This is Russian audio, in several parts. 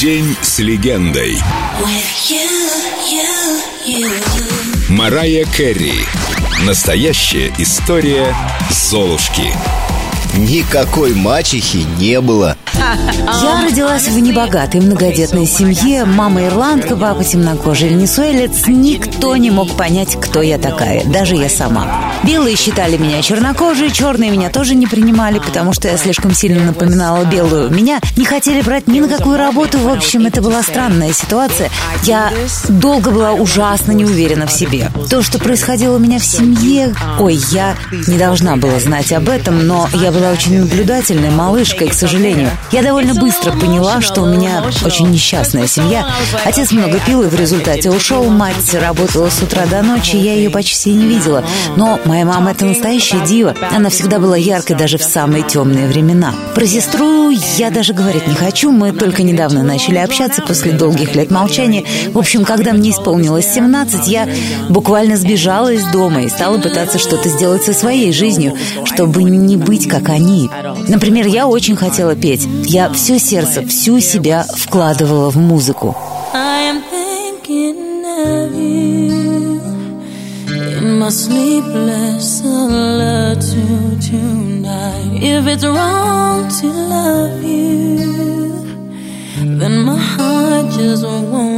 День с легендой. Марая Керри. Настоящая история Золушки. Никакой мачехи не было. Я родилась в небогатой многодетной семье. Мама ирландка, папа темнокожий венесуэлец. Никто не мог понять, кто я такая, даже я сама. Белые считали меня чернокожей, черные меня тоже не принимали, потому что я слишком сильно напоминала белую. Меня не хотели брать ни на какую работу. В общем, это была странная ситуация. Я долго была ужасно не уверена в себе. То, что происходило у меня в семье... Ой, я не должна была знать об этом, но я была очень наблюдательной малышкой, к сожалению. Я довольно быстро поняла, что у меня очень несчастная семья. Отец много пил и в результате ушел. Мать работала с утра до ночи, я ее почти не видела. Но моя мама — это настоящая дива. Она всегда была яркой даже в самые темные времена. Про сестру я даже говорить не хочу. Мы только недавно начали общаться после долгих лет молчания. В общем, когда мне исполнилось 17, я буквально сбежала из дома и стала пытаться что-то сделать со своей жизнью, чтобы не быть как они. Например, я очень хотела петь. Я все сердце, всю себя вкладывала в музыку. sleepless solitude tonight. If it's wrong to love you, then my heart just won't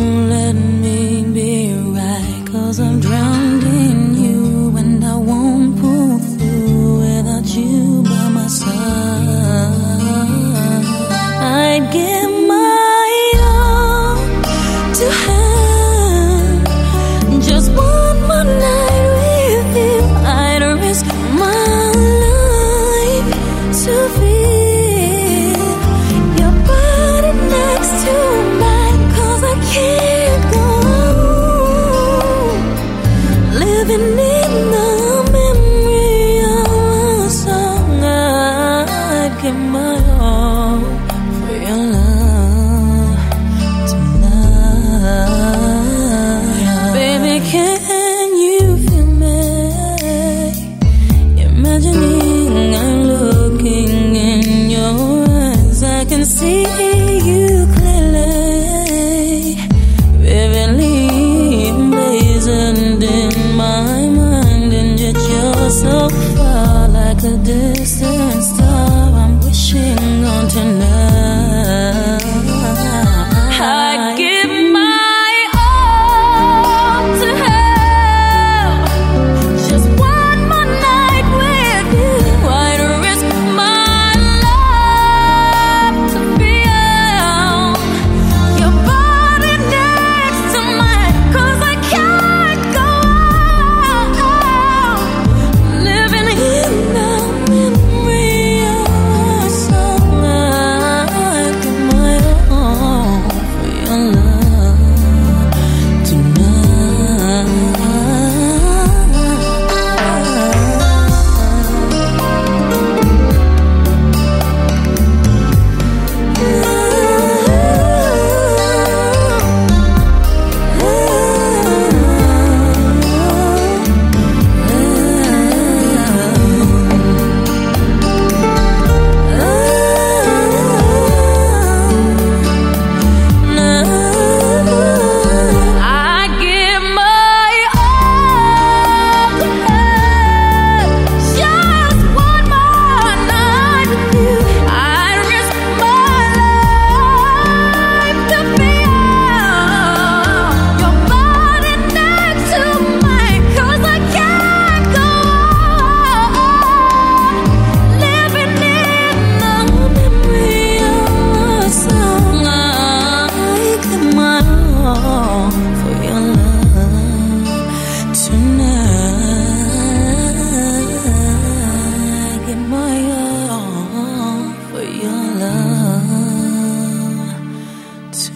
standing still and still. I'm wishing on tonight.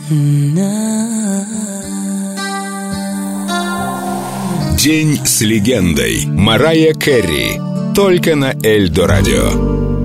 День с легендой. Марая Керри. Только на Эльдо радио.